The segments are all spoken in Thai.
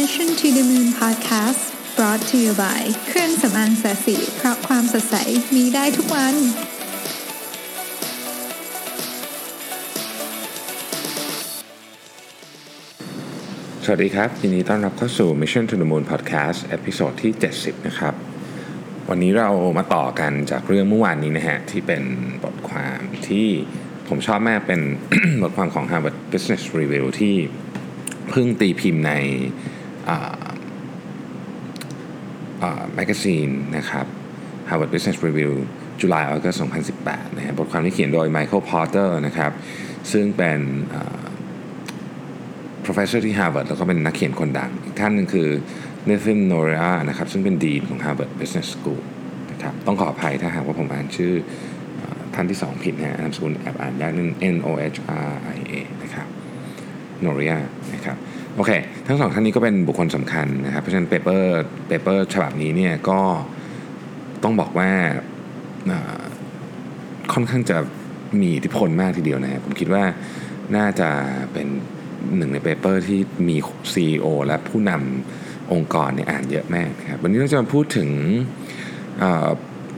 Mission to the Moon Podcast brought to you by เครื่องสำอางแสสีเพราะความสดใสมีได้ทุกวัน สวัสดีครับยินดีต้อนรับเข้าสู่ Mission to the Moon Podcast เอพิโซดที่ 70 นะครับ วันนี้เรามาต่อกันจากเรื่องเมื่อวานนี้นะฮะ ที่เป็นบทความที่ผมชอบมากเป็นบทความของ Harvard Business Review ที่เพิ่งตีพิมพ์ใน แมกกาซีนนะครับ Harvard Business Review จุลายออกัส2018 นะฮะบทความที่เขียนโดย Michael Porter นะครับ ซึ่งเป็น professor ที่ Harvard แล้วก็เป็นนักเขียนคนดัง อีกท่านหนึ่งคือ Nathan Noria นะครับ ซึ่งเป็นดีนของ Harvard Business School นะครับต้องขออภัยถ้าหากว่าผมอ่านชื่อท่านที่สองผิดนะฮะนามสกุลแอบอ่านยากนึง N O H R I A นะครับ Nohria นะครับ โอเค ทั้งสองท่านนี้ก็เป็นบุคคลสำคัญนะครับ เพราะฉะนั้น paper paper ฉบับนี้เนี่ยก็ต้องบอกว่าค่อนข้างจะมีอิทธิพลมากทีเดียวนะครับผมคิดว่าน่าจะเป็นหนึ่งใน paper ที่มี CEO และผู้นำองค์กรเนี่ยอ่านเยอะมากนะครับ วันนี้เราจะมาพูดถึง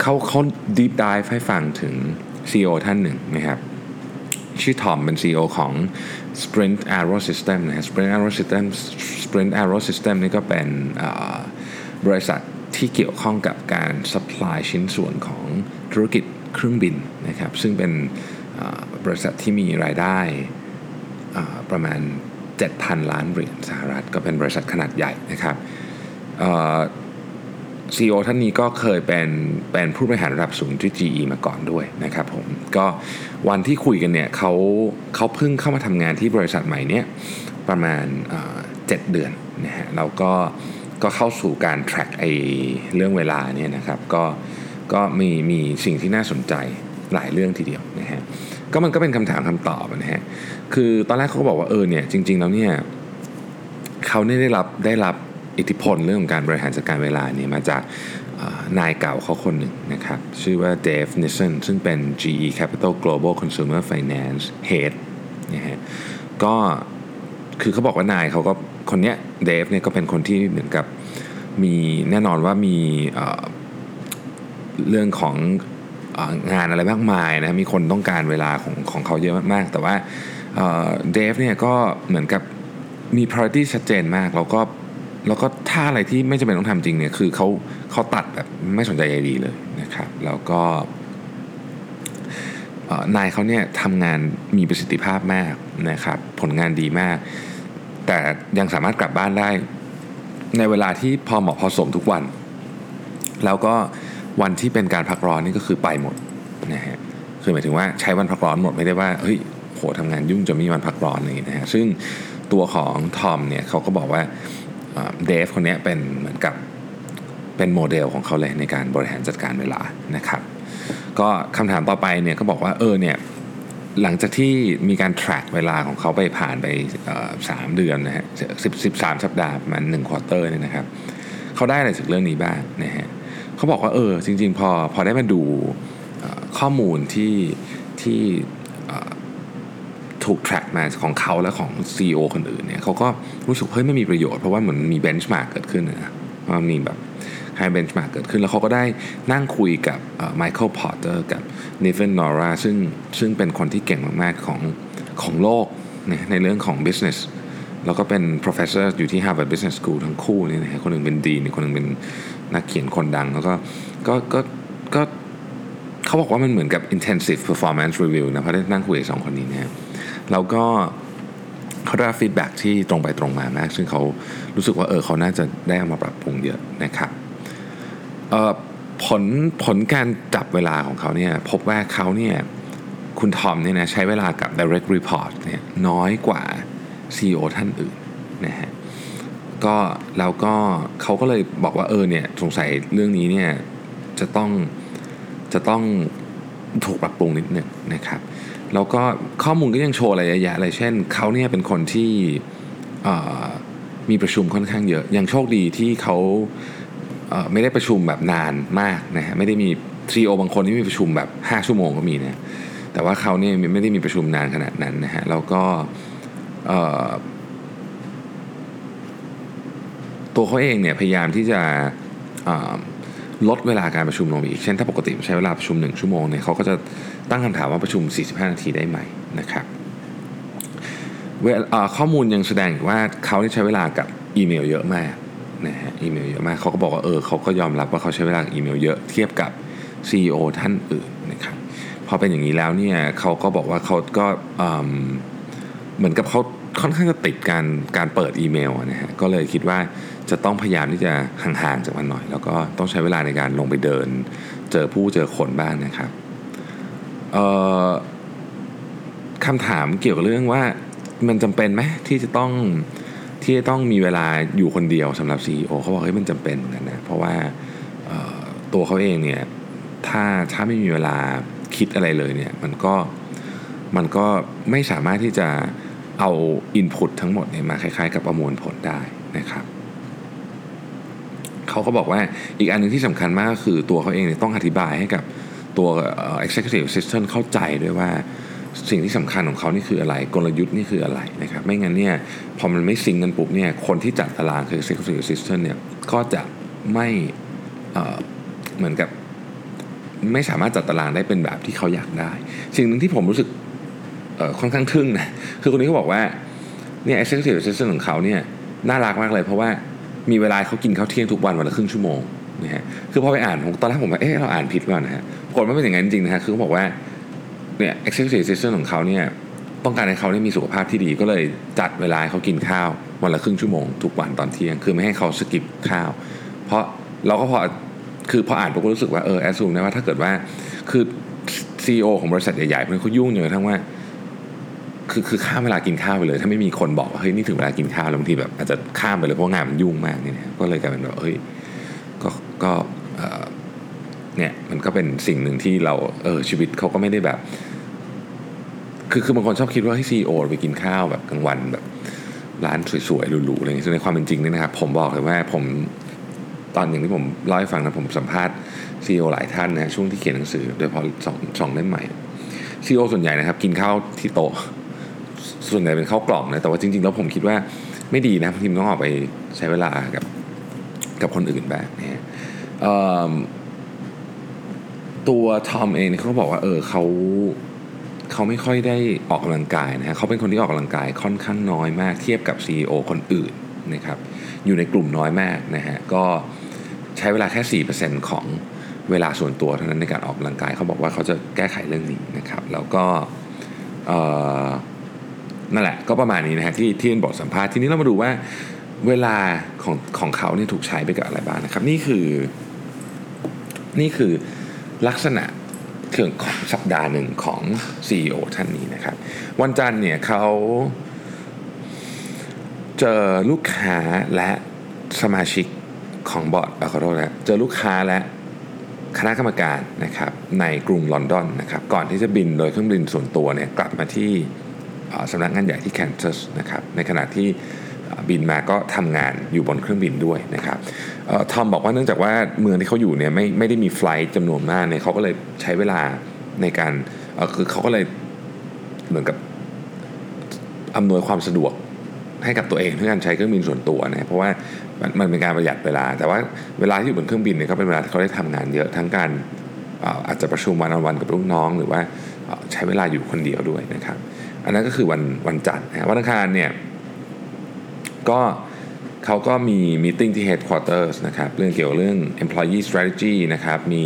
เขาเขา deep dive ให้ฟังถึง CEO ท่านหนึ่งนะครับ ชื่อทอมเป็น CEO ของ Sprint Aero System นะ Sprint Aero System Sprint Aero System นี่ก็เป็นบริษัทที่เกี่ยวข้องกับการ supply ชิ้นส่วนของธุรกิจเครื่องบินนะครับ ซึ่งเป็นบริษัทที่มีรายได้ประมาณ 7,000 ล้านเหรียญสหรัฐ ก็เป็นบริษัทขนาดใหญ่นะครับ ซีอท่านนี้ก็เคยเป็นเป็นผู้บริหารระดับสูงที่ GE มาก่อนด้วยนะครับผมก็วันที่คุยกันเนี่ยเขาเขาเพิ่งเข้ามาทำงานที่บริษัทใหม่เนี่ยประมาณเจ็ดเดือนนะฮะแล้วก็ก็เข้าสู่การ track ไอเรื่องเวลาเนี่ยนะครับก็ก็มีมีสิ่งที่น่าสนใจหลายเรื่องทีเดียวนะฮะก็มันก็เป็นคำถามคำตอบนะฮะคือตอนแรกเขาก็บอกว่าเออเนี่ยจริง ๆ แล้วเนี่ยเขาได้รับได้รับ อิทธิพลเรื่องของการบริหารจัดการเวลาเนี่ยมาจากนายเก่าเขาคนหนึ่งนะครับ ชื่อว่าเดฟนิสันซึ่งเป็น GE Capital Global Consumer Finance Head นะฮะก็คือเขาบอกว่านายเขาก็คนเนี้ยเดฟเนี่ยก็เป็นคนที่เหมือนกับมีแน่นอนว่ามีเรื่องของงานอะไรมากมายนะมีคนต้องการเวลาของของเขาเยอะมากๆ แต่ว่าเดฟเนี่ยก็เหมือนกับมี priority ชัดเจนมาก แล้วก็ แล้วก็ถ้าอะไรที่ไม่จำเป็นต้องทำจริงเนี่ยคือเขาเขาตัดแบบไม่สนใจใยดีเลยนะครับ แล้วก็นายเขาเนี่ยทำงานมีประสิทธิภาพมากนะครับ ผลงานดีมาก แต่ยังสามารถกลับบ้านได้ ในเวลาที่พอเหมาะพอสมทุกวัน แล้วก็วันที่เป็นการพักร้อนนี่ก็คือไปหมดนะฮะคือหมายถึงว่าใช้วันพักร้อนหมดไม่ได้ว่าเฮ้ยโหทำงานยุ่งจะมีวันพักร้อนอะไรนะฮะซึ่งตัวของทอมเนี่ยเขาก็บอกว่า เดฟคนนี้เป็นเหมือนกับเป็นโมเดลของเขาเลยในการบริหารจัดการเวลานะครับ ก็คำถามต่อไปเนี่ยก็บอกว่าเออเนี่ยหลังจากที่มีการ track เวลาของเขาไปผ่านไปสามเดือนนะฮะสิบสิบสามสัปดาห์มันหนึ่งควอเตอร์เนี่ยนะครับเขาได้อะไรจากเรื่องนี้บ้างนะฮะเขาบอกว่าเออจริง ๆ พอพอได้มาดูข้อมูลที่ที่ ถูก track มาของเขาและของ CEO คนอื่นเนี่ยเขาก็รู้สึกเฮ้ยไม่มีประโยชน์เพราะว่าเหมือนมี benchmark เกิดขึ้นนะมันมีแบบ high benchmark เกิดขึ้น แล้วเขาก็ได้นั่งคุยกับ Michael Porter กับ Nitin Nohria ซึ่งซึ่งเป็นคนที่เก่งมากๆของของโลกในเรื่องของ business แล้วก็เป็น professor อยู่ที่ Harvard Business School ทั้งคู่นี่นะคนหนึ่งเป็น dean คนหนึ่งเป็นนักเขียนคนดัง แล้วก็ก็ก็ก็เขาบอกว่ามันเหมือนกับ intensive performance review นะเพราะได้นั่งคุยกับสองคนนี้เนี่ย แล้วก็เขาได้ฟีดแบ็ที่ตรงไปตรงมามาก ซึ่งเขารู้สึกว่าเออเขาน่าจะได้เอามาปรับปรุงเยอะนะครับผลผลการจับเวลาของเขาเนี่ยพบว่าเขาเนี่ยคุณทอมเนี่ยนะใช้เวลากับ direct report เนี่ยน้อยกว่า CEO ท่านอื่นนะฮะก็แล้วก็เขาก็เลยบอกว่าเออเนี่ยสงสัยเรื่องนี้เนี่ยจะต้องจะต้องถูกปรับปรุงนิดหนึ่งนะครับ แล้วก็ข้อมูลก็ยังโชว์อะไรเยอะแยะเลยเช่นเขาเนี่ยเป็นคนที่มีประชุมค่อนข้างเยอะ ยังโชคดีที่เขาไม่ได้ประชุมแบบนานมากนะฮะไม่ได้มีซีโอบางคนที่มีประชุมแบบ 5 ชั่วโมงก็มีนะแต่ว่าเขาเนี่ยไม่ได้มีประชุมนานขนาดนั้นนะฮะแล้วก็ตัวเขาเองเนี่ยพยายามที่จะ ลดเวลาการประชุมลงไปอีก เช่นถ้าปกติใช้เวลาประชุม 1 ชั่วโมงเนี่ยเขาก็จะตั้งคำถามว่าประชุม 45 นาทีได้ไหมนะครับข้อมูลยังแสดงว่าเขาได้ใช้เวลากับอีเมลเยอะมากนะฮะอีเมลเยอะมากเขาก็บอกว่าเออเขาก็ยอมรับว่าเขาใช้เวลาอีเมลเยอะเทียบกับ CEO ท่านอื่นนะครับพอเป็นอย่างนี้แล้วเนี่ยเขาก็บอกว่าเขาก็เหมือนกับเขา ค่อนข้างจะติดการการเปิดอีเมลนะฮะก็เลยคิดว่าจะต้องพยายามที่จะห่างๆจากมันหน่อย แล้วก็ต้องใช้เวลาในการลงไปเดิน เจอผู้เจอคนบ้างนะครับคำถามเกี่ยวกับเรื่องว่ามันจำเป็นไหมที่จะต้องที่จะต้องมีเวลาอยู่คนเดียวสำหรับ CEO เขาบอกเฮ้ยมันจำเป็นกันนะเพราะว่าตัวเขาเองเนี่ยถ้าถ้าไม่มีเวลาคิดอะไรเลยเนี่ยมันก็มันก็ไม่สามารถที่จะ เอาอินพุตทั้งหมดเนี่ยมาคล้ายๆ กับประมวลผลได้นะครับเขาก็บอกว่าอีกอันนึงที่สำคัญมากก็คือตัวเขาเองเนี่ยต้องอธิบายให้กับตัว executive assistant เข้าใจด้วยว่าสิ่งที่สำคัญของเขานี่คืออะไร กลยุทธ์นี่คืออะไรนะครับไม่งั้นเนี่ยพอมันไม่ซิงกันปุ๊บเนี่ยคนที่จัดตารางคือ executive assistant เนี่ยก็จะไม่เหมือนกับไม่สามารถจัดตารางได้เป็นแบบที่เขาอยากได้ สิ่งหนึ่งที่ผมรู้สึก ค่อนข้างทึ่งนะคือคนนี้เขาบอกว่าเนี่ย executive assistant ของเขาเนี่ยน่ารักมากเลย เพราะว่ามีเวลาเขากินข้าวเที่ยงทุกวันวันละครึ่งชั่วโมงนะฮะคือพอไปอ่านผมตอนแรกผมว่าเอ๊ะเราอ่านผิดก่อนนะฮะปรากฏว่าเป็นอย่างนั้นจริงนะฮะคือเขาบอกว่าเนี่ย executive assistant ของเขาเนี่ยต้องการให้เขาได้มีสุขภาพที่ดีก็เลยจัดเวลาเขากินข้าววันละครึ่งชั่วโมงทุกวันตอนเที่ยง คือไม่ให้เขาสกิปข้าว เพราะเราก็พอคือพออ่านผมก็รู้สึกว่าเออแอสซูมนะว่าถ้าเกิดว่าคือซีอของบริษัทใหญ่ๆพวกนี้เขายุ่งอย่ทั้งว่า คือคือข้ามเวลากินข้าวไปเลย ถ้าไม่มีคนบอกว่าเฮ้ยนี่ถึงเวลากินข้าวแล้วบางทีแบบอาจจะข้ามไปเลยเพราะงานมันยุ่งมากเนี่ยก็เลยกลายเป็นแบบเฮ้ยก็ก็เนี่ยมันก็เป็นสิ่งหนึ่งที่เราเออชีวิตเขาก็ไม่ได้แบบ คือคือบางคนชอบคิดว่าให้ซีโอไปกินข้าวแบบกลางวันแบบร้านสวยๆหรูๆอะไรอย่างเงี้ยในความเป็นจริงเนี่ยนะครับ ผมบอกเลยว่าผมตอนอย่างที่ผมเล่าให้ฟังนะผมสัมภาษณ์ซีอหลายท่านนะช่วงที่เขียนหนังสือ โดยพอสองสองเล่มใหม่ซีโอส่วนใหญ่นะครับ กินข้าวที่โต๊ะ ส่วนใหญ่เป็นข้าวกล่องนะแต่ว่าจริง ๆ แล้วผมคิดว่าไม่ดีนะทีมต้องออกไปใช้เวลากับกับคนอื่นแบบนี้ตัวทอมเองเขาบอกว่าเออเขาเขาไม่ค่อยได้ออกกำลังกายนะฮะเขาเป็นคนที่ออกกำลังกายค่อนข้างน้อยมากเทียบกับ CEO คนอื่นนะครับอยู่ในกลุ่มน้อยมากนะฮะก็ใช้เวลาแค่ 4%ของเวลาส่วนตัวเท่านั้นในการออกกำลังกายเขาบอกว่าเขาจะแก้ไขเรื่องนี้นะครับ แล้วก็ นั่นแหละก็ประมาณนี้นะฮะที่ที่เป็นบทสัมภาษณ์ทีนี้เรามาดูว่าเวลาของของเขาเนี่ยถูกใช้ไปกับอะไรบ้างนะครับ นี่คือ นี่คือลักษณะเรื่องของสัปดาห์หนึ่งของ CEO ท่านนี้นะครับ วันจันทร์เนี่ยเขาเจอลูกค้าและสมาชิกของบอร์ดขอโทษนะเจอลูกค้าและคณะกรรมการนะครับในกรุงลอนดอนนะครับ ก่อนที่จะบินโดยเครื่องบินส่วนตัวเนี่ยกลับมาที่ สำนักงานใหญ่ที่แคนซัสนะครับในขณะที่บินมาก็ทำงานอยู่บนเครื่องบินด้วยนะครับทอมบอกว่าเนื่องจากว่าเมืองที่เขาอยู่เนี่ยไม่ไม่ได้มีไฟล์จำนวนมากเนี่ยเขาก็เลยใช้เวลาในการคือเขาก็เลยเหมือนกับอำนวยความสะดวกให้กับตัวเองด้วยการใช้เครื่องบินส่วนตัวนะเพราะว่ามันเป็นการประหยัดเวลา แต่ว่าเวลาที่อยู่บนเครื่องบินเนี่ยก็เป็นเวลาที่เขาได้ทำงานเยอะทั้งการอาจจะประชุมวันวันกับลูกน้อง หรือว่าใช้เวลาอยู่คนเดียวด้วยนะครับ อันนั้นก็คือวันวันจันทร์นะวันอังคารเนี่ยก็เขาก็มี meeting ที่ headquarters นะครับเรื่องเกี่ยวกับเรื่อง employee strategy นะครับมี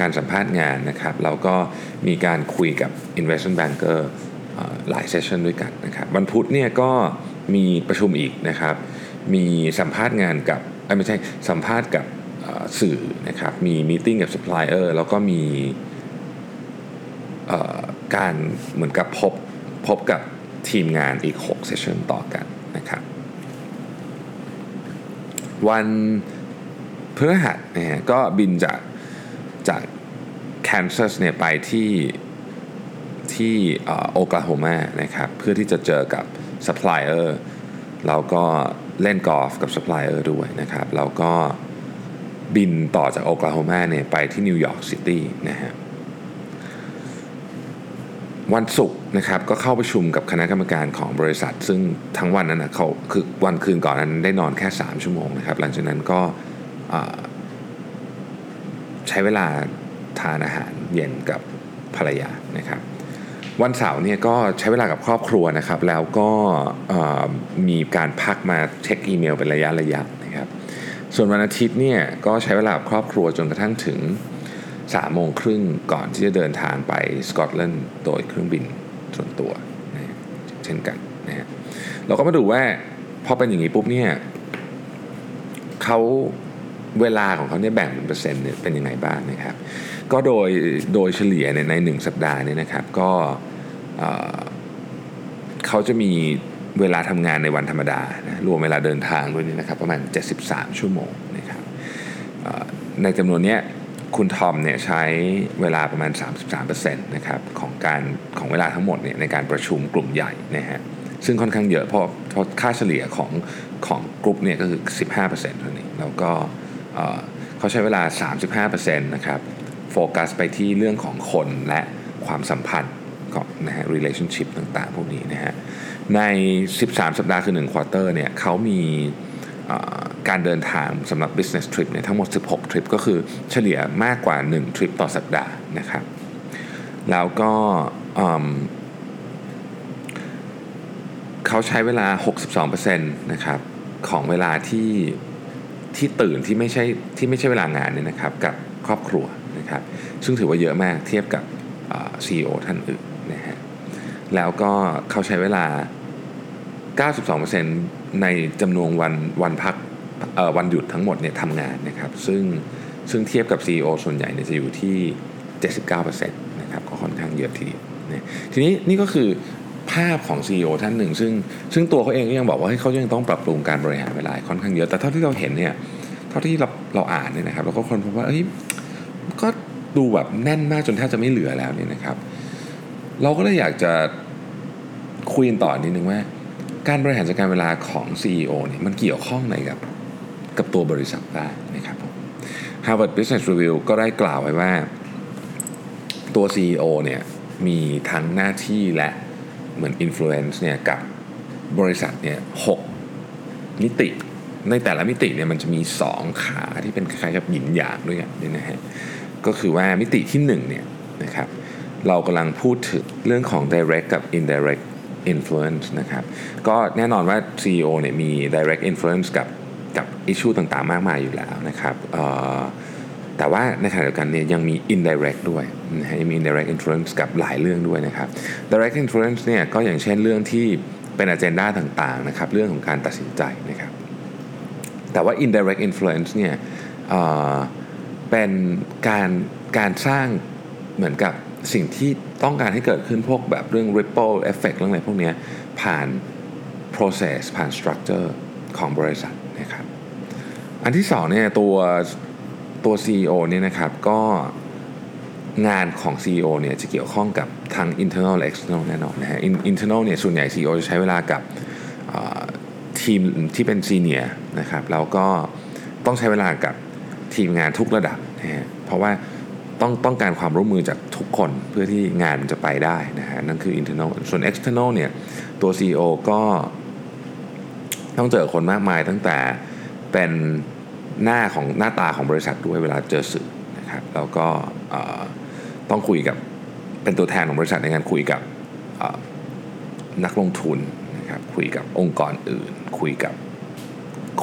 การสัมภาษณ์งานนะครับแล้วก็มีการคุยกับ investment banker หลาย session ด้วยกันนะครับวันพุธเนี่ยก็มีประชุมอีกนะครับ มีสัมภาษณ์งานกับไม่ใช่สัมภาษณ์กับสื่อนะครับมี meeting กับซัพพลายเออร์แล้วก็มีการเหมือนกับพบ พบกับทีมงานอีก 6 session ต่อกันนะครับ วันพฤหัสเนี่ยก็บินจากจากแคนซัสเนี่ยไปที่ที่โอคลาโฮมานะครับเพื่อที่จะเจอกับซัพพลายเออร์แล้วก็เล่นกอล์ฟกับซัพพลายเออร์ด้วยนะครับแล้วก็บินต่อจากโอคลาโฮมาเนี่ยไปที่นิวยอร์กซิตี้นะฮะ วันศุกร์นะครับก็เข้าประชุมกับคณะกรรมการของบริษัท ซึ่งทั้งวันนั้นนะเขาคือวันคืนก่อนนั้นได้นอนแค่ 3 ชั่วโมงนะครับหลังจากนั้นก็ใช้เวลาทานอาหารเย็นกับภรรยานะครับวันเสาร์เนี่ยก็ใช้เวลากับครอบครัวนะครับ แล้วก็มีการพักมาเช็คอีเมลเป็นระยะระยะนะครับ ส่วนวันอาทิตย์เนี่ยก็ใช้เวลากับครอบครัวจนกระทั่งถึง สามโมงครึ่งก่อนที่จะเดินทางไปสกอตแลนด์โดยเครื่องบินส่วนตัวนะเช่นกันนะฮะเราก็มาดูว่าพอเป็นอย่างนี้ปุ๊บเนี่ยเขาเวลาของเขาเนี่ยแบ่งเป็นเปอร์เซ็นต์เนี่ยเป็นยังไงบ้างนะครับ ก็โดยโดยเฉลี่ยในในหนึ่งสัปดาห์เนี่ยนะครับก็เขาจะมีเวลาทำงานในวันธรรมดานะรวมเวลาเดินทางด้วยนี่นะครับประมาณ 73 ชั่วโมงนะครับในจำนวนเนี้ย คุณทอมเนี่ยใช้เวลาประมาณ 33%นะครับของการของเวลาทั้งหมดเนี่ยในการประชุมกลุ่มใหญ่นะฮะซึ่งค่อนข้างเยอะเพราะเพราะค่าเฉลี่ยของของกลุ่มเนี่ยก็คือ 15%เท่านี้แล้วก็เขาใช้เวลา 35%นะครับโฟกัสไปที่เรื่องของคนและความสัมพันธ์ของนะฮะ relationship ต่างๆ พวกนี้นะฮะใน 13 สัปดาห์คือ1ควอเตอร์เนี่ยเขามี การเดินทางสำหรับ business trip เนี่ยทั้งหมด 16 ทริปก็คือเฉลี่ยมากกว่า 1 ทริปต่อสัปดาห์นะครับ แล้วก็เขาใช้เวลา 62%นะครับของเวลาที่ที่ตื่นที่ไม่ใช่ที่ไม่ใช่เวลางานเนี่ยนะครับกับครอบครัวนะครับ ซึ่งถือว่าเยอะมากเทียบกับ CEO ท่านอื่นนะฮะแล้วก็เขาใช้เวลา 92%ในจำนวนวันวันพัก วันหยุดทั้งหมดเนี่ยทำงานนะครับซึ่งซึ่งเทียบกับ CEO ส่วนใหญ่เนี่ยจะอยู่ที่ 79%นะครับก็ค่อนข้างเยอะทีเดียวนะทีนี้นี่ก็คือภาพของ CEO ท่านหนึ่ง ซึ่งซึ่งตัวเขาเองก็ยังบอกว่าเขายังต้องปรับปรุงการบริหารเวลาค่อนข้างเยอะ แต่เท่าที่เราเห็นเนี่ยเท่าที่เราเราอ่านเนี่ยนะครับเราก็คนพบว่าเอ้ยก็ดูแบบแน่นมากจนแทบจะไม่เหลือแล้วเนี่ยนะครับ เราก็เลยอยากจะคุยต่อนิดนึงว่า การบริหารจัดการเวลาของ CEO เนี่ยมันเกี่ยวข้องไหนกับ กับตัวบริษัทบ้นะครับผม Harvard Business Review ก็ได้กล่าวไว้ว่า ตัว CEO เนี่ยมีทั้งหน้าที่และเหมือน influence เนี่ยกับบริษัทเนี่ยหกมิติ ในแต่ละมิติเนี่ยมันจะมี 2 ขาที่เป็นคล้ายๆกับหยินหยางด้วยกันนี่นะฮะก็คือว่ามิติที่1เนี่ยนะครับเรากำลังพูดถึงเรื่องของ direct กับ indirect influence นะครับ ก็แน่นอนว่า CEO เนี่ยมี direct influence กับ กับ issue ต่างๆ มากมายอยู่แล้วนะครับแต่ว่าในขณะเดียวกันเนี่ยยังมี indirect ด้วยนะฮะยังมี indirect influence กับหลายเรื่องด้วยนะครับ direct influence เนี่ยก็อย่างเช่นเรื่องที่เป็น agenda ต่างๆนะครับเรื่องของการตัดสินใจนะครับแต่ว่า indirect influence เนี่ยเป็นการการสร้างเหมือนกับสิ่งที่ต้องการให้เกิดขึ้นพวกแบบเรื่อง ripple effect เรื่องอะไรพวกนี้ผ่าน process ผ่าน structure ของบริษัท อันที่สองเนี่ยตัวตัว CEO เนี่ยนะครับก็งานของ CEO เนี่ยจะเกี่ยวข้องกับทั้ง internal และ external แน่นอนนะฮะ internal เนี่ยส่วนใหญ่ CEO จะใช้เวลากับทีมที่เป็น senior นะครับแล้วก็ต้องใช้เวลากับทีมงานทุกระดับนะฮะเพราะว่าต้องต้องการความร่วมมือจากทุกคนเพื่อที่งานมันจะไปได้นะฮะนั่นคือ internal ส่วน external เนี่ยตัว CEO ก็ต้องเจอคนมากมายตั้งแต่เป็น หน้าของหน้าตาของบริษัทด้วยเวลาเจอสื่อนะครับแล้วก็ต้องคุยกับเป็นตัวแทนของบริษัทในการคุยกับนักลงทุนนะครับคุยกับองค์กรอื่น คุยกับ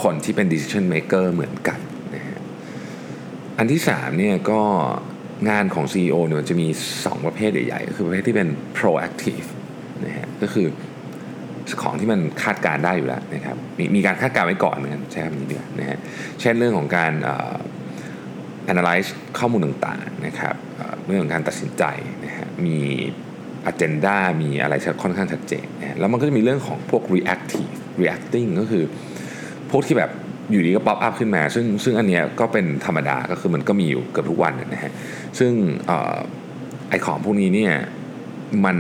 คนที่เป็น decision maker เหมือนกันนะฮะอันที่3เนี่ยก็งานของ CEO เนี่ยจะมี 2 ประเภทใหญ่ๆก็คือประเภทที่เป็น proactive นะฮะก็คือ ของที่มันคาดการได้อยู่แล้วนะครับมมีการคาดการไว้ก่อนเหมือนกันใช่คำนี้ดีกว่านะฮะเช่นเรื่องของการ analyze ข้อมูลต่างๆนะครับเรื่องของการตัดสินใจนะฮะมี agenda มีอะไรค่อนข้างชัดเจนนะแล้วมันก็จะมีเรื่องของพวก reactive reacting ก็คือ พวกที่แบบอยู่ดีก็ป๊อปอัพขึ้นมา ซึ่งซึ่งอันเนี้ยก็เป็นธรรมดาก็คือมันก็มีอยู่เกือบทุกวันนะฮะซึ่งไอของพวกนี้เนี่ยมัน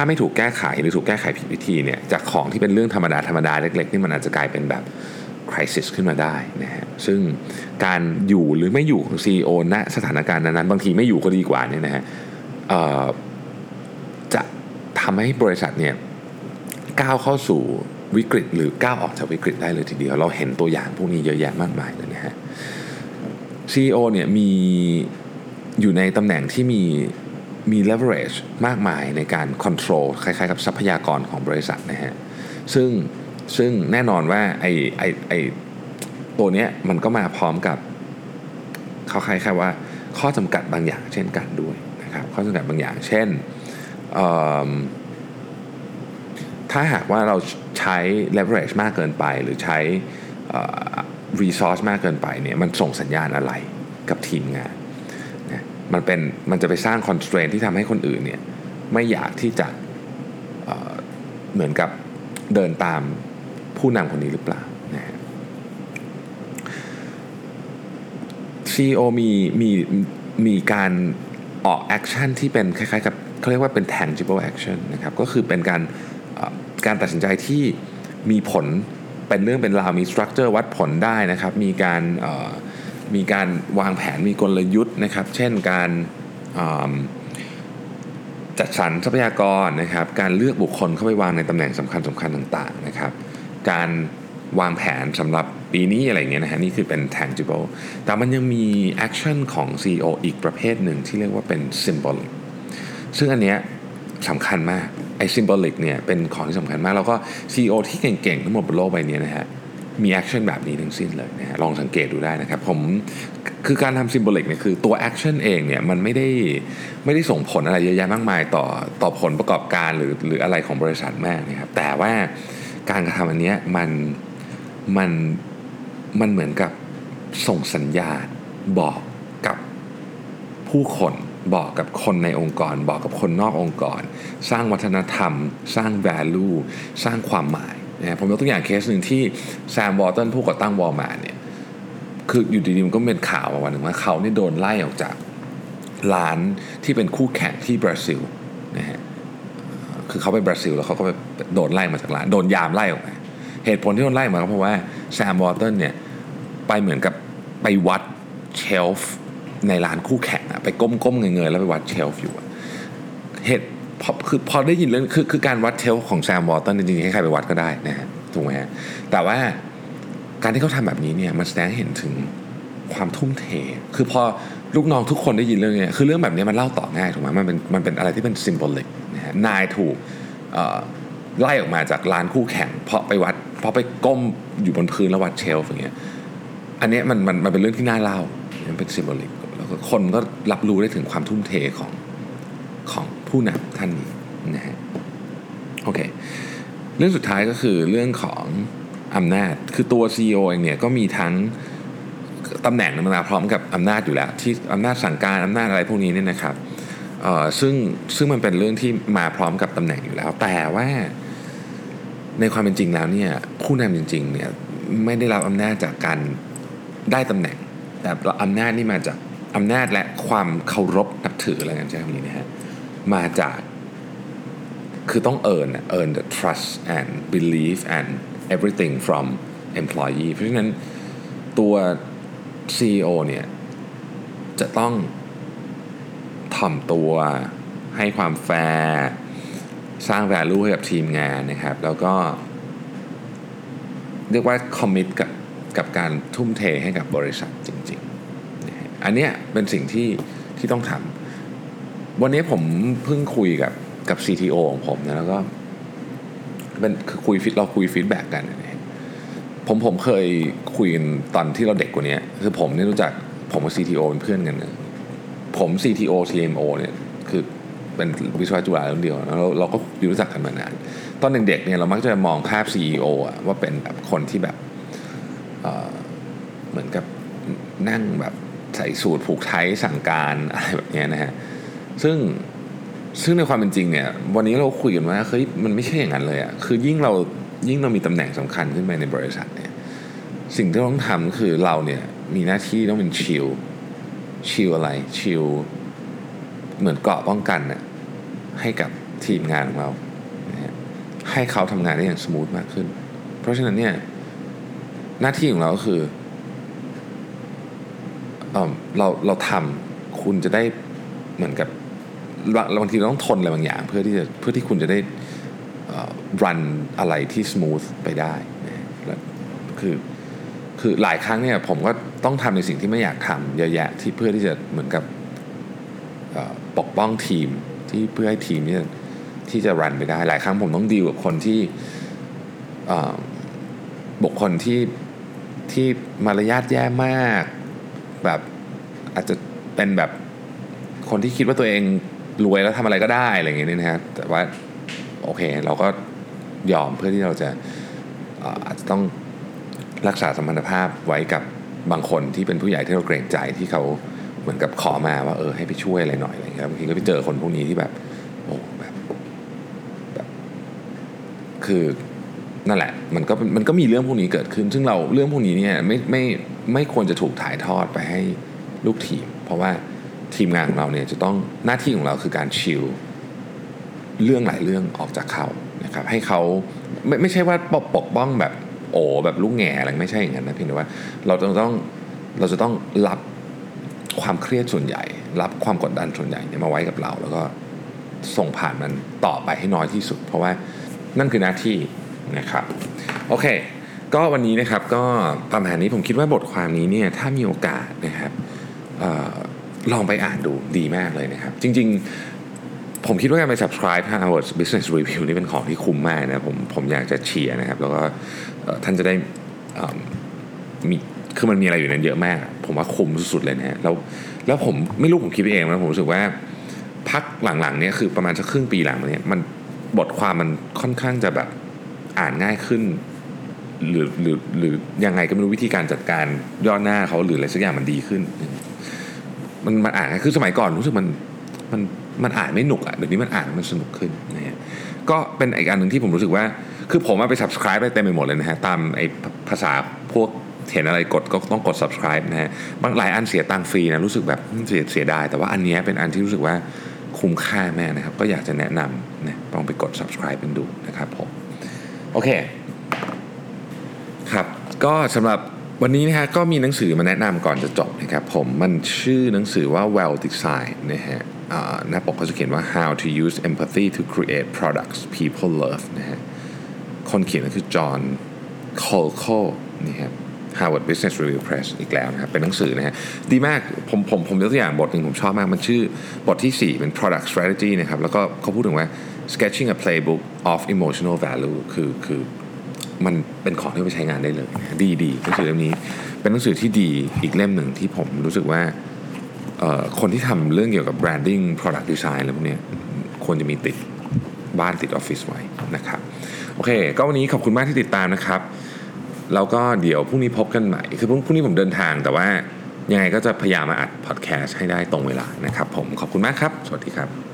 ถ้าไม่ถูกแก้ไขหรือถูกแก้ไขผิดวิธีเนี่ยจากของที่เป็นเรื่องธรรมดาธรรมดาเล็กๆนี่มันอาจจะกลายเป็นแบบคริสิสขึ้นมาได้นะฮะซึ่งการอยู่หรือไม่อยู่ของ CEO ณสถานการณ์นั้นๆบางทีไม่อยู่ก็ดีกว่านี่นะฮะจะทำให้บริษัทเนี่ยก้าวเข้าสู่วิกฤตหรือก้าวออกจากวิกฤตได้เลยทีเดียว เราเห็นตัวอย่างพวกนี้เยอะแยะมากมายเลยนะฮะ CEO เนี่ยมีอยู่ในตำแหน่งที่มี มี leverage มากมายในการ control คล้ายๆ กับทรัพยากรของบริษัทนะฮะซึ่งซึ่งแน่นอนว่าไอไอไอตัวเนี้ยมันก็มาพร้อมกับเขาคล้ายๆว่าข้อจำกัดบางอย่างเช่นกันด้วยนะครับข้อจำกัดบางอย่างเช่นถ้าหากว่าเราใช้ leverage มากเกินไป หรือใช้ resource มากเกินไปเนี่ยมันส่งสัญญาณอะไรกับทีมงาน มันเป็นมันจะไปสร้าง constraint ที่ทำให้คนอื่นเนี่ยไม่อยากที่จะเเหมือนกับเดินตามผู้นำคนนี้หรือเปล่านะฮะ CEO มีมีมีการออก action ที่เป็นคล้ายๆกับเขาเรียกว่าเป็น tangible action นะครับก็คือเป็นการการตัดสินใจที่มีผลเป็นเรื่องเป็นราวมี structure วัดผลได้นะครับ มีการ มีการวางแผนมีกลยุทธ์นะครับ เช่นการจัดสรรทรัพยากรนะครับ การเลือกบุคคลเข้าไปวางในตำแหน่งสำคัญสำคัญต่างๆนะครับ การวางแผนสำหรับปีนี้อะไรเงี้ยนะฮะนี่คือเป็น tangible แต่มันยังมี action ของ CEO อีกประเภทหนึ่งที่เรียกว่าเป็น symbolic ซึ่งอันเนี้ยสำคัญมากไอ้ symbolic เนี่ยเป็นของที่สำคัญมาก แล้วก็ CEO ที่เก่งๆ ทั้งหมดบนโลกใบนี้นะฮะ มี action แบบนี้ทั้งสิ้นเลยนะฮะลองสังเกตดูได้นะครับผมคือการทำ symbolic เนี่ยคือตัว action เองเนี่ยมันไม่ได้ไม่ได้ส่งผลอะไรเยอะแยะมากมายต่อต่อผลประกอบการหรือหรืออะไรของบริษัทมากนะครับแต่ว่าการกระทำอันนี้มันมันมันเหมือนกับส่งสัญญาณบอกกับผู้คนบอกกับคนในองค์กร บอกกับคนนอกองค์กร สร้างวัฒนธรรม สร้าง value สร้างความหมาย นะผมยกตัวอย่างเคสหนึ่งที่Sam Walton ผู้ก่อตั้งวอลมาเนี่ยคืออยู่ดีๆมันก็เป็นข่าวมาวันหนึ่งว่าเขาเนี่ยโดนไล่ออกจากร้านที่เป็นคู่แข่งที่บราซิลนะฮะคือเขาไปบราซิลแล้วเขาก็ไปโดนไล่มาจากร้านโดนยามไล่ออกมาเหตุผลที่โดนไล่มาก็เพราะว่า Sam Walton เนี่ยไปเหมือนกับไปวัด shelf ในร้านคู่แข่งอะไปก้มๆเงยๆแล้วไปวัด shelf อยู่เหตุ พอคือพอได้ยินเรื่องคือคือการวัด shelf ของ Sam Walton จริงๆให้ใครไปวัดก็ได้นะฮะถูกไหมฮะแต่ว่าการที่เขาทำแบบนี้เนี่ยมันแสดงเห็นถึงความทุ่มเท คือพอลูกน้องทุกคนได้ยินเรื่องนี้คือเรื่องแบบนี้มันเล่าต่อง่ายถูกไหมมันเป็นมันเป็นอะไรที่เป็น symbolic นะฮะนายถูกไล่ออกมาจากร้านคู่แข่ง เพราะไปวัดเพราะไปก้มอยู่บนพื้นแล้ววัด shelf อย่างเงี้ยอันนี้มันมันมันเป็นเรื่องที่น่าเล่ามันเป็น symbolic แล้วก็คนก็รับรู้ได้ถึงความทุ่มเทของของ ผู้นำท่านนี้นะฮะโอเคเรื่องสุดท้ายก็คือเรื่องของอำนาจคือตัว CEO เองเนี่ยก็มีทั้งตำแหน่งมันาพร้อมกับอำนาจอยู่แล้ว ที่อำนาจสั่งการอำนาจอะไรพวกนี้เนี่ยนะครับซึ่งซึ่งมันเป็นเรื่องที่มาพร้อมกับตำแหน่งอยู่แล้ว แต่ว่าในความเป็นจริงแล้วเนี่ยผู้นำจริงๆเนี่ยไม่ได้รับอำนาจจากการได้ตำแหน่ง แต่อำนาจนี่มาจากอำนาจและความเคารพนับถืออะไรกันใช่ไหมนี้นะฮะ มาจากคือต้อง earn earn the trust and belief and everything from employee เพราะฉะนั้นตัว CEO เนี่ย จะต้องถ่อมตัวให้ความแฟร์สร้าง value ให้กับทีมงานนะครับ แล้วก็ เรียกว่า commit กับกับการทุ่มเทให้กับบริษัทจริงๆ อันเนี้ยเป็นสิ่งที่ที่ต้องทำ วันนี้ผมเพิ่งคุยกับกับ CTO ของผมนะแล้วก็เป็นคือคุย feed เราคุย feedback กัน ผมผมเคยคุยตอนที่เราเด็กกว่านี้คือผมนี่รู้จักผมกับ CTO เป็นเพื่อนกันนะผม CTO CMO เนี่ยคือเป็นวิศวะจุฬาเดียวแล้วเราก็รู้จักกันมานาน ตอนเด็กๆเนี่ยเรามักจะมองภาพ CEO อะว่าเป็นแบบคนที่แบบเเหมือนกับนั่งแบบใส่สูตรผูกไทยสั่งการอะไรแบบนี้นะฮะ ซึ่งซึ่งในความเป็นจริงเนี่ย วันนี้เราคุยกันว่าเฮ้ยมันไม่ใช่อย่างนั้นเลยอะคือยิ่งเรายิ่งเรามีตำแหน่งสำคัญขึ้นไปในบริษัทเนี่ย สิ่งที่ต้องทำคือเราเนี่ยมีหน้าที่ต้องเป็นชิลชิลอะไรชิลเหมือนเกาะป้องกันน่ะให้กับทีมงานของเรา ให้เขาทำงานได้อย่างสมูทมากขึ้น เพราะฉะนั้นเนี่ยหน้าที่ของเราก็คือเออเราเราทำคุณจะได้เหมือนกับ บางบางทีเราต้องทนอะไรบางอย่าง เพื่อที่จะเพื่อที่คุณจะได้รันอะไรที่ส o t h ไปได้แล้คือคือหลายครั้งเนี่ยผมก็ต้องทำในสิ่งที่ไม่อยากทำเยอะแยะที่เพื่อที่จะเหมือนกับปกป้องทีมที่เพื่อให้ทีมนี่ที่จะรันไปได้ หลายครั้งผมต้องดีลกับคนที่บุคคลที่ที่มารยาทแย่มาก แบบอาจจะเป็นแบบคนที่คิดว่าตัวเอง รวยแล้วทำอะไรก็ได้อะไรอย่างเงี้ยนะครับแต่ว่าโอเคเราก็ยอมเพื่อที่เราจะอาจจะต้องรักษาสมรรถภาพไว้กับบางคนที่เป็นผู้ใหญ่ที่เราเกรงใจที่เขาเหมือนกับขอมาว่าเออให้ไปช่วยอะไรหน่อยอะไรเงี้ยบางทีก็ไปเจอคนพวกนี้ที่แบบโอ้แบบแบบคือนั่นแหละมันก็มันก็มีเรื่องพวกนี้เกิดขึ้น ซึ่งเราเรื่องพวกนี้เนี่ยไม่ไม่ไม่ควรจะถูกถ่ายทอดไปให้ลูกทีม เพราะว่า ทีมงานของเราเนี่ยจะต้องหน้าที่ของเราคือการชิลเรื่องหลายเรื่องออกจากเขานะครับให้เขาไม่ไม่ใช่ว่าปกป,ป้องแบบโอ้แบบลูกแง่อะไรไม่ใช่อย่างนั้นนะเพียงแต่ว่าเราต้องต้องเราจะต้องรับความเครียดส่วนใหญ่ รับความกดดันส่วนใหญ่เนี่ยมาไว้กับเรา แล้วก็ส่งผ่านมันต่อไปให้น้อยที่สุด เพราะว่านั่นคือหน้าที่นะครับโอเค ก็วันนี้นะครับก็ประมาณนี้ผมคิดว่าบทความนี้เนี่ยถ้ามีโอกาสนะครับ ลองไปอ่านดูดีมากเลยนะครับ จริง ๆ ผมคิดว่าการไป subscribe Harvard Business Review นี่เป็นของที่คุ้มมากนะผมผมอยากจะเชียร์นะครับ แล้วก็ท่านจะได้มีคือมันมีอะไรอยู่นั้นเยอะมาก ผมว่าคุ้มสุดๆเลยนะแล้วแล้วผมไม่รู้ผมคิดเองนะผมรู้สึกว่าพักหลังๆเนี่ยคือประมาณสักครึ่งปีหลังเนี่ยมันบทความมันค่อนข้างจะแบบอ่านง่ายขึ้น หรือหรือหรือยังไงก็ไม่รู้วิธีการจัดการย่อหน้าเขาหรืออะไรสักอย่างมันดีขึ้น มันมันอ่านคือสมัยก่อนรู้สึกมันมันมันอ่านไม่หนุกอะเดี๋ยวนี้มันอ่านมันสนุกขึ้นนะฮะก็เป็นอีกอันหนึ่งที่ผมรู้สึกว่า คือผมมาไป subscribe ไปเต็มไปหมดเลยนะฮะตามไอ้ภาษาพวกเห็นอะไรกดก็ต้องกด subscribe นะฮะบางหลายอันเสียตังฟรีนะรู้สึกแบบเสียเสียดาย แต่ว่าอันนี้เป็นอันที่รู้สึกว่าคุ้มค่าแม่นะครับ ก็อยากจะแนะนำนะลองไปกด subscribe กันดูนะครับผมโอเคครับ ก็สำหรับ วันนี้นะฮะก็มีหนังสือมาแนะนำก่อนจะจบนะครับผมมันชื่อหนังสือว่า well design นะฮะหน้าปกเขาจะเขียนว่า how to use empathy to create products people love นะฮะคนเขียนก็คือจอห์นโคลโคนี่ครับ Harvard Business Review Press อีกแล้วนะครับเป็นหนังสือนะฮะดีมากผมผมผมยกตัวอย่างบทหนึ่งผมชอบมาก มันชื่อบทที่ 4 เป็น product strategy นะครับ แล้วก็เขาพูดถึงว่า sketching a playbook of emotional value คือคือ มันเป็นของที่ไปใช้งานได้เลยนะดีดีหนังสือเล่มนี้ เป็นหนังสือที่ดีอีกเล่มหนึ่งที่ผมรู้สึกว่าคนที่ทำเรื่องเกี่ยวกับ branding product design อะไรพวกนี้ควรจะมีติดบ้านติดออฟฟิศไว้นะครับโอเค ก็วันนี้ขอบคุณมากที่ติดตามนะครับแล้วก็เดี๋ยวพรุ่งนี้พบกันใหม่ คือพรุ่งนี้ผมเดินทางแต่ว่ายังไงก็จะพยายามมาอัดพอดแคสต์ให้ได้ตรงเวลานะครับผมขอบคุณมากครับ สวัสดีครับ